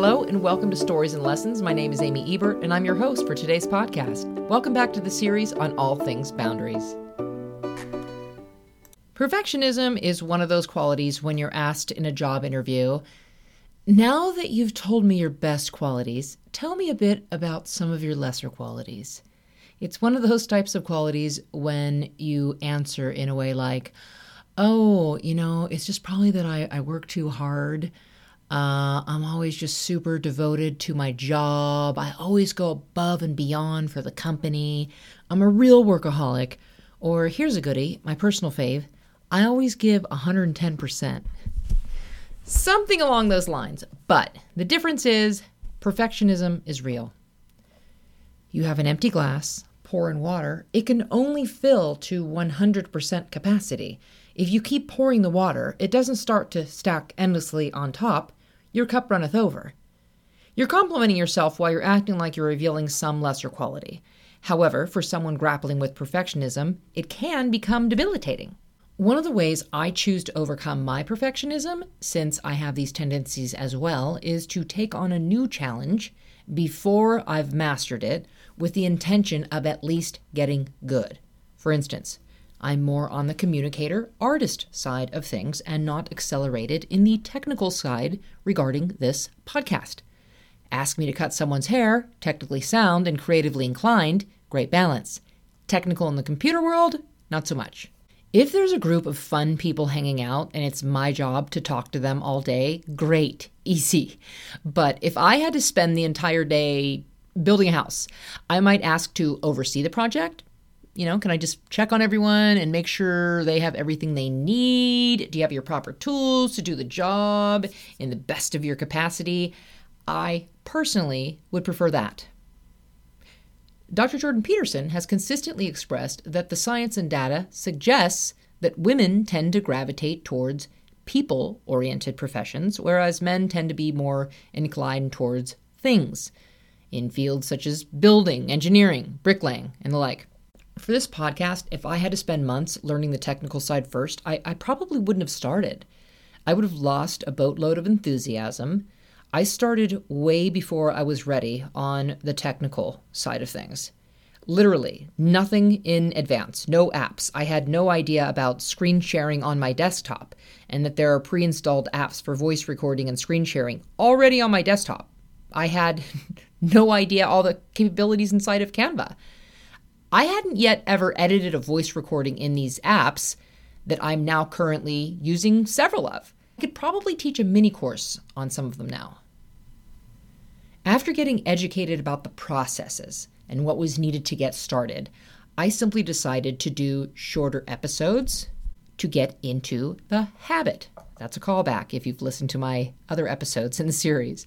Hello, and welcome to Stories and Lessons. My name is Amy Ebert, and I'm your host for today's podcast. Welcome back to the series on all things boundaries. Perfectionism is one of those qualities when you're asked in a job interview. Now that you've told me your best qualities, tell me a bit about some of your lesser qualities. It's one of those types of qualities when you answer in a way like, oh, you know, it's just probably that I, I work too hard uh, I'm always just super devoted to my job. I always go above and beyond for the company. I'm a real workaholic. Or here's a goodie, my personal fave I always give 110%. Something along those lines. But the difference is perfectionism is real. You have an empty glass, pour in water, it can only fill to 100% capacity. If you keep pouring the water, it doesn't start to stack endlessly on top your cup runneth over. You're complimenting yourself while you're acting like you're revealing some lesser quality. However, for someone grappling with perfectionism, it can become debilitating. One of the ways I choose to overcome my perfectionism, since I have these tendencies as well, is to take on a new challenge before I've mastered it with the intention of at least getting good. For instance, I'm more on the communicator artist side of things and not accelerated in the technical side regarding this podcast. Ask me to cut someone's hair, technically sound and creatively inclined, great balance. Technical in the computer world, not so much. If there's a group of fun people hanging out and it's my job to talk to them all day, great, easy. But if I had to spend the entire day building a house, I might ask to oversee the project, you know, can I just check on everyone and make sure they have everything they need? Do you have your proper tools to do the job in the best of your capacity? I personally would prefer that. Dr. Jordan Peterson has consistently expressed that the science and data suggests that women tend to gravitate towards people oriented professions, whereas men tend to be more inclined towards things in fields such as building, engineering, bricklaying, and the like. For this podcast, if I had to spend months learning the technical side first, I, I probably wouldn't have started. I would have lost a boatload of enthusiasm. I started way before I was ready on the technical side of things. Literally, nothing in advance, no apps. I had no idea about screen sharing on my desktop and that there are pre installed apps for voice recording and screen sharing already on my desktop. I had no idea all the capabilities inside of Canva. I hadn't yet ever edited a voice recording in these apps that I'm now currently using several of. I could probably teach a mini course on some of them now. After getting educated about the processes and what was needed to get started, I simply decided to do shorter episodes to get into the habit. That's a callback if you've listened to my other episodes in the series.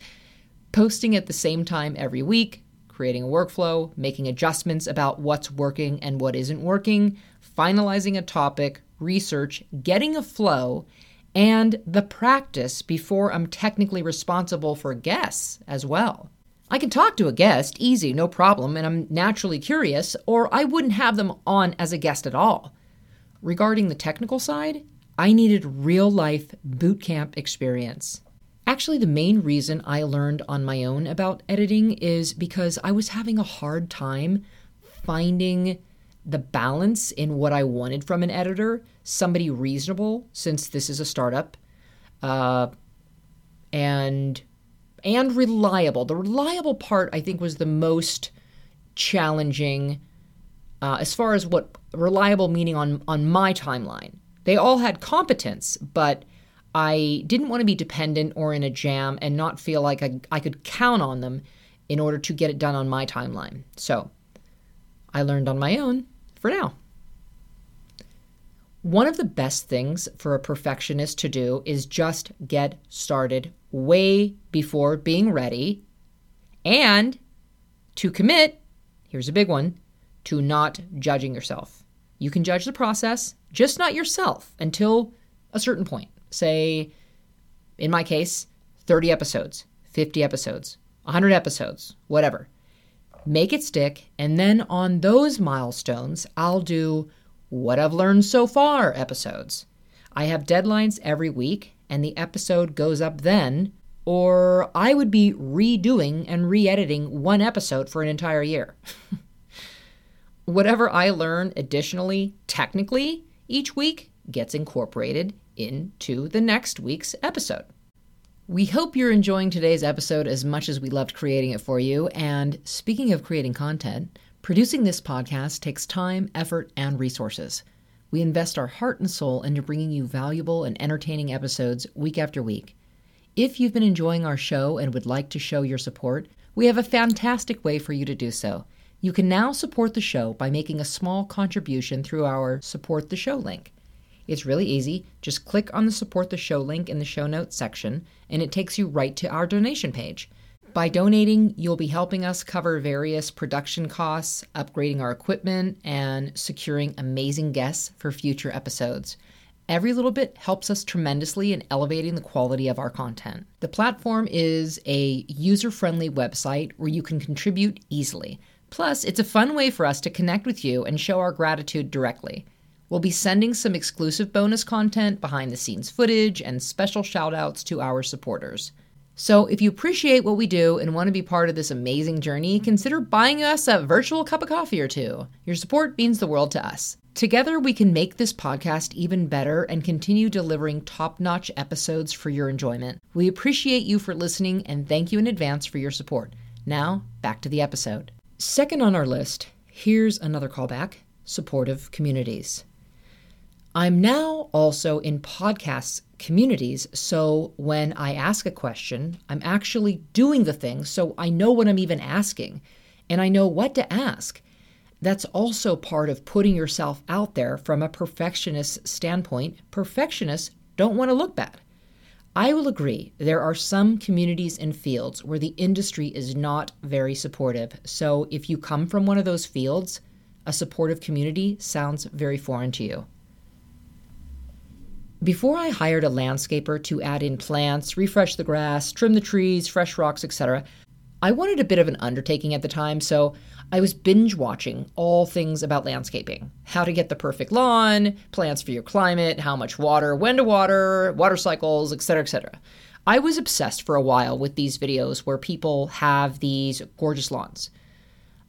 Posting at the same time every week creating a workflow, making adjustments about what's working and what isn't working, finalizing a topic, research, getting a flow, and the practice before I'm technically responsible for guests as well. I can talk to a guest, easy, no problem, and I'm naturally curious, or I wouldn't have them on as a guest at all. Regarding the technical side, I needed real life boot camp experience. Actually, the main reason I learned on my own about editing is because I was having a hard time finding the balance in what I wanted from an editor, somebody reasonable, since this is a startup, uh, and and reliable. The reliable part, I think, was the most challenging uh, as far as what reliable meaning on on my timeline. They all had competence, but I didn't want to be dependent or in a jam and not feel like I, I could count on them in order to get it done on my timeline. So I learned on my own for now. One of the best things for a perfectionist to do is just get started way before being ready and to commit, here's a big one, to not judging yourself. You can judge the process, just not yourself until a certain point say, in my case, 30 episodes, 50 episodes, 100 episodes, whatever. Make it stick. And then on those milestones, I'll do what I've learned so far episodes. I have deadlines every week, and the episode goes up then, or I would be redoing and re editing one episode for an entire year. Whatever I learn additionally, technically, each week gets incorporated into the next week's episode. We hope you're enjoying today's episode as much as we loved creating it for you. And speaking of creating content, producing this podcast takes time, effort, and resources. We invest our heart and soul into bringing you valuable and entertaining episodes week after week. If you've been enjoying our show and would like to show your support, we have a fantastic way for you to do so. You can now support the show by making a small contribution through our Support the Show link. It's really easy. Just click on the Support the Show link in the show notes section, and it takes you right to our donation page. By donating, you'll be helping us cover various production costs, upgrading our equipment, and securing amazing guests for future episodes. Every little bit helps us tremendously in elevating the quality of our content. The platform is a user friendly website where you can contribute easily. Plus, it's a fun way for us to connect with you and show our gratitude directly. We'll be sending some exclusive bonus content, behind the scenes footage, and special shout outs to our supporters. So, if you appreciate what we do and want to be part of this amazing journey, consider buying us a virtual cup of coffee or two. Your support means the world to us. Together, we can make this podcast even better and continue delivering top notch episodes for your enjoyment. We appreciate you for listening and thank you in advance for your support. Now, back to the episode. Second on our list, here's another callback supportive communities. I'm now also in podcast communities. So when I ask a question, I'm actually doing the thing. So I know what I'm even asking and I know what to ask. That's also part of putting yourself out there from a perfectionist standpoint. Perfectionists don't want to look bad. I will agree, there are some communities and fields where the industry is not very supportive. So if you come from one of those fields, a supportive community sounds very foreign to you. Before I hired a landscaper to add in plants, refresh the grass, trim the trees, fresh rocks, etc., I wanted a bit of an undertaking at the time, so I was binge watching all things about landscaping how to get the perfect lawn, plants for your climate, how much water, when to water, water cycles, etc., etc. I was obsessed for a while with these videos where people have these gorgeous lawns.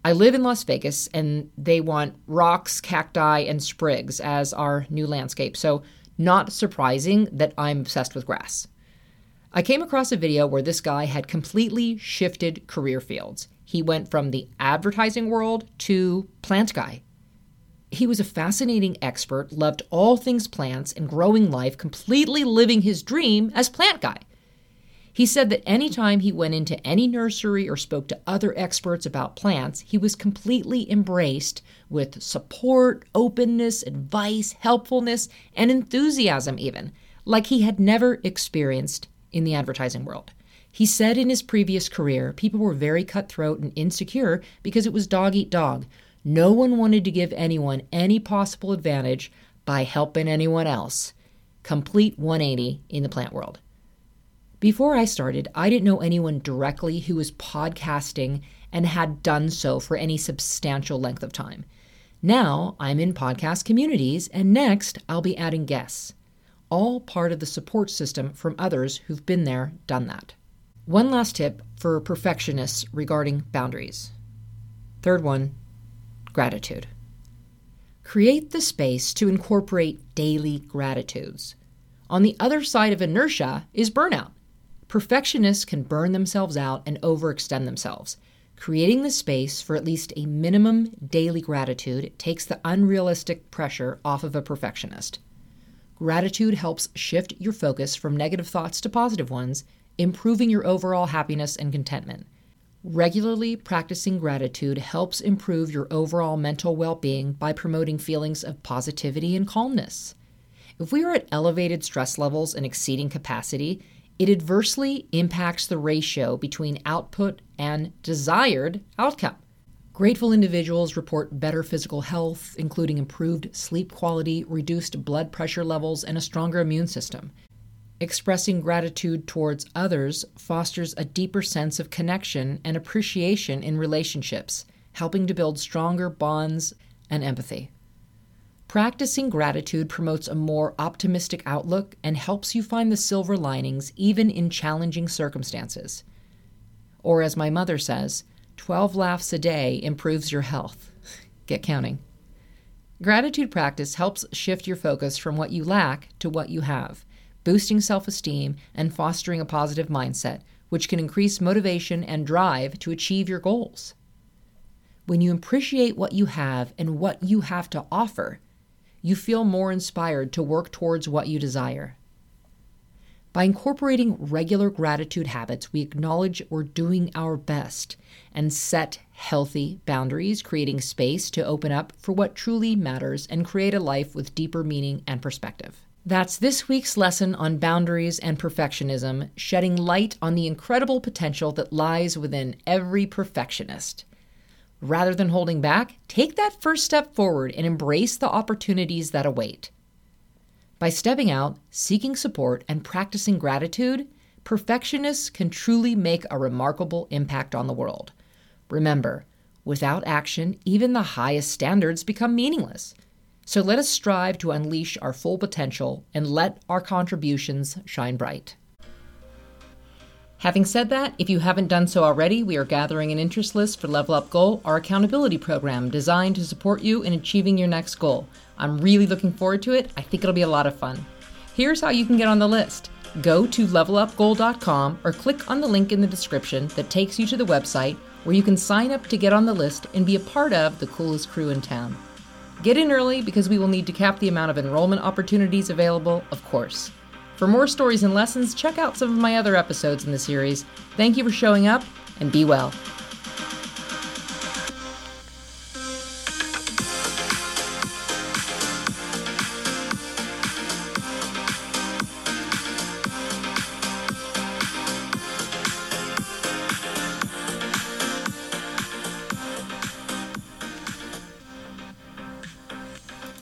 I live in Las Vegas and they want rocks, cacti, and sprigs as our new landscape. So not surprising that I'm obsessed with grass. I came across a video where this guy had completely shifted career fields. He went from the advertising world to plant guy. He was a fascinating expert, loved all things plants and growing life, completely living his dream as plant guy. He said that anytime he went into any nursery or spoke to other experts about plants, he was completely embraced with support, openness, advice, helpfulness, and enthusiasm, even, like he had never experienced in the advertising world. He said in his previous career, people were very cutthroat and insecure because it was dog eat dog. No one wanted to give anyone any possible advantage by helping anyone else. Complete 180 in the plant world. Before I started, I didn't know anyone directly who was podcasting and had done so for any substantial length of time. Now I'm in podcast communities, and next I'll be adding guests. All part of the support system from others who've been there, done that. One last tip for perfectionists regarding boundaries. Third one gratitude. Create the space to incorporate daily gratitudes. On the other side of inertia is burnout. Perfectionists can burn themselves out and overextend themselves. Creating the space for at least a minimum daily gratitude takes the unrealistic pressure off of a perfectionist. Gratitude helps shift your focus from negative thoughts to positive ones, improving your overall happiness and contentment. Regularly practicing gratitude helps improve your overall mental well being by promoting feelings of positivity and calmness. If we are at elevated stress levels and exceeding capacity, it adversely impacts the ratio between output and desired outcome. Grateful individuals report better physical health, including improved sleep quality, reduced blood pressure levels, and a stronger immune system. Expressing gratitude towards others fosters a deeper sense of connection and appreciation in relationships, helping to build stronger bonds and empathy. Practicing gratitude promotes a more optimistic outlook and helps you find the silver linings even in challenging circumstances. Or, as my mother says, 12 laughs a day improves your health. Get counting. Gratitude practice helps shift your focus from what you lack to what you have, boosting self esteem and fostering a positive mindset, which can increase motivation and drive to achieve your goals. When you appreciate what you have and what you have to offer, you feel more inspired to work towards what you desire. By incorporating regular gratitude habits, we acknowledge we're doing our best and set healthy boundaries, creating space to open up for what truly matters and create a life with deeper meaning and perspective. That's this week's lesson on boundaries and perfectionism, shedding light on the incredible potential that lies within every perfectionist. Rather than holding back, take that first step forward and embrace the opportunities that await. By stepping out, seeking support, and practicing gratitude, perfectionists can truly make a remarkable impact on the world. Remember, without action, even the highest standards become meaningless. So let us strive to unleash our full potential and let our contributions shine bright. Having said that, if you haven't done so already, we are gathering an interest list for Level Up Goal, our accountability program designed to support you in achieving your next goal. I'm really looking forward to it. I think it'll be a lot of fun. Here's how you can get on the list. Go to levelupgoal.com or click on the link in the description that takes you to the website where you can sign up to get on the list and be a part of the coolest crew in town. Get in early because we will need to cap the amount of enrollment opportunities available, of course. For more stories and lessons, check out some of my other episodes in the series. Thank you for showing up and be well.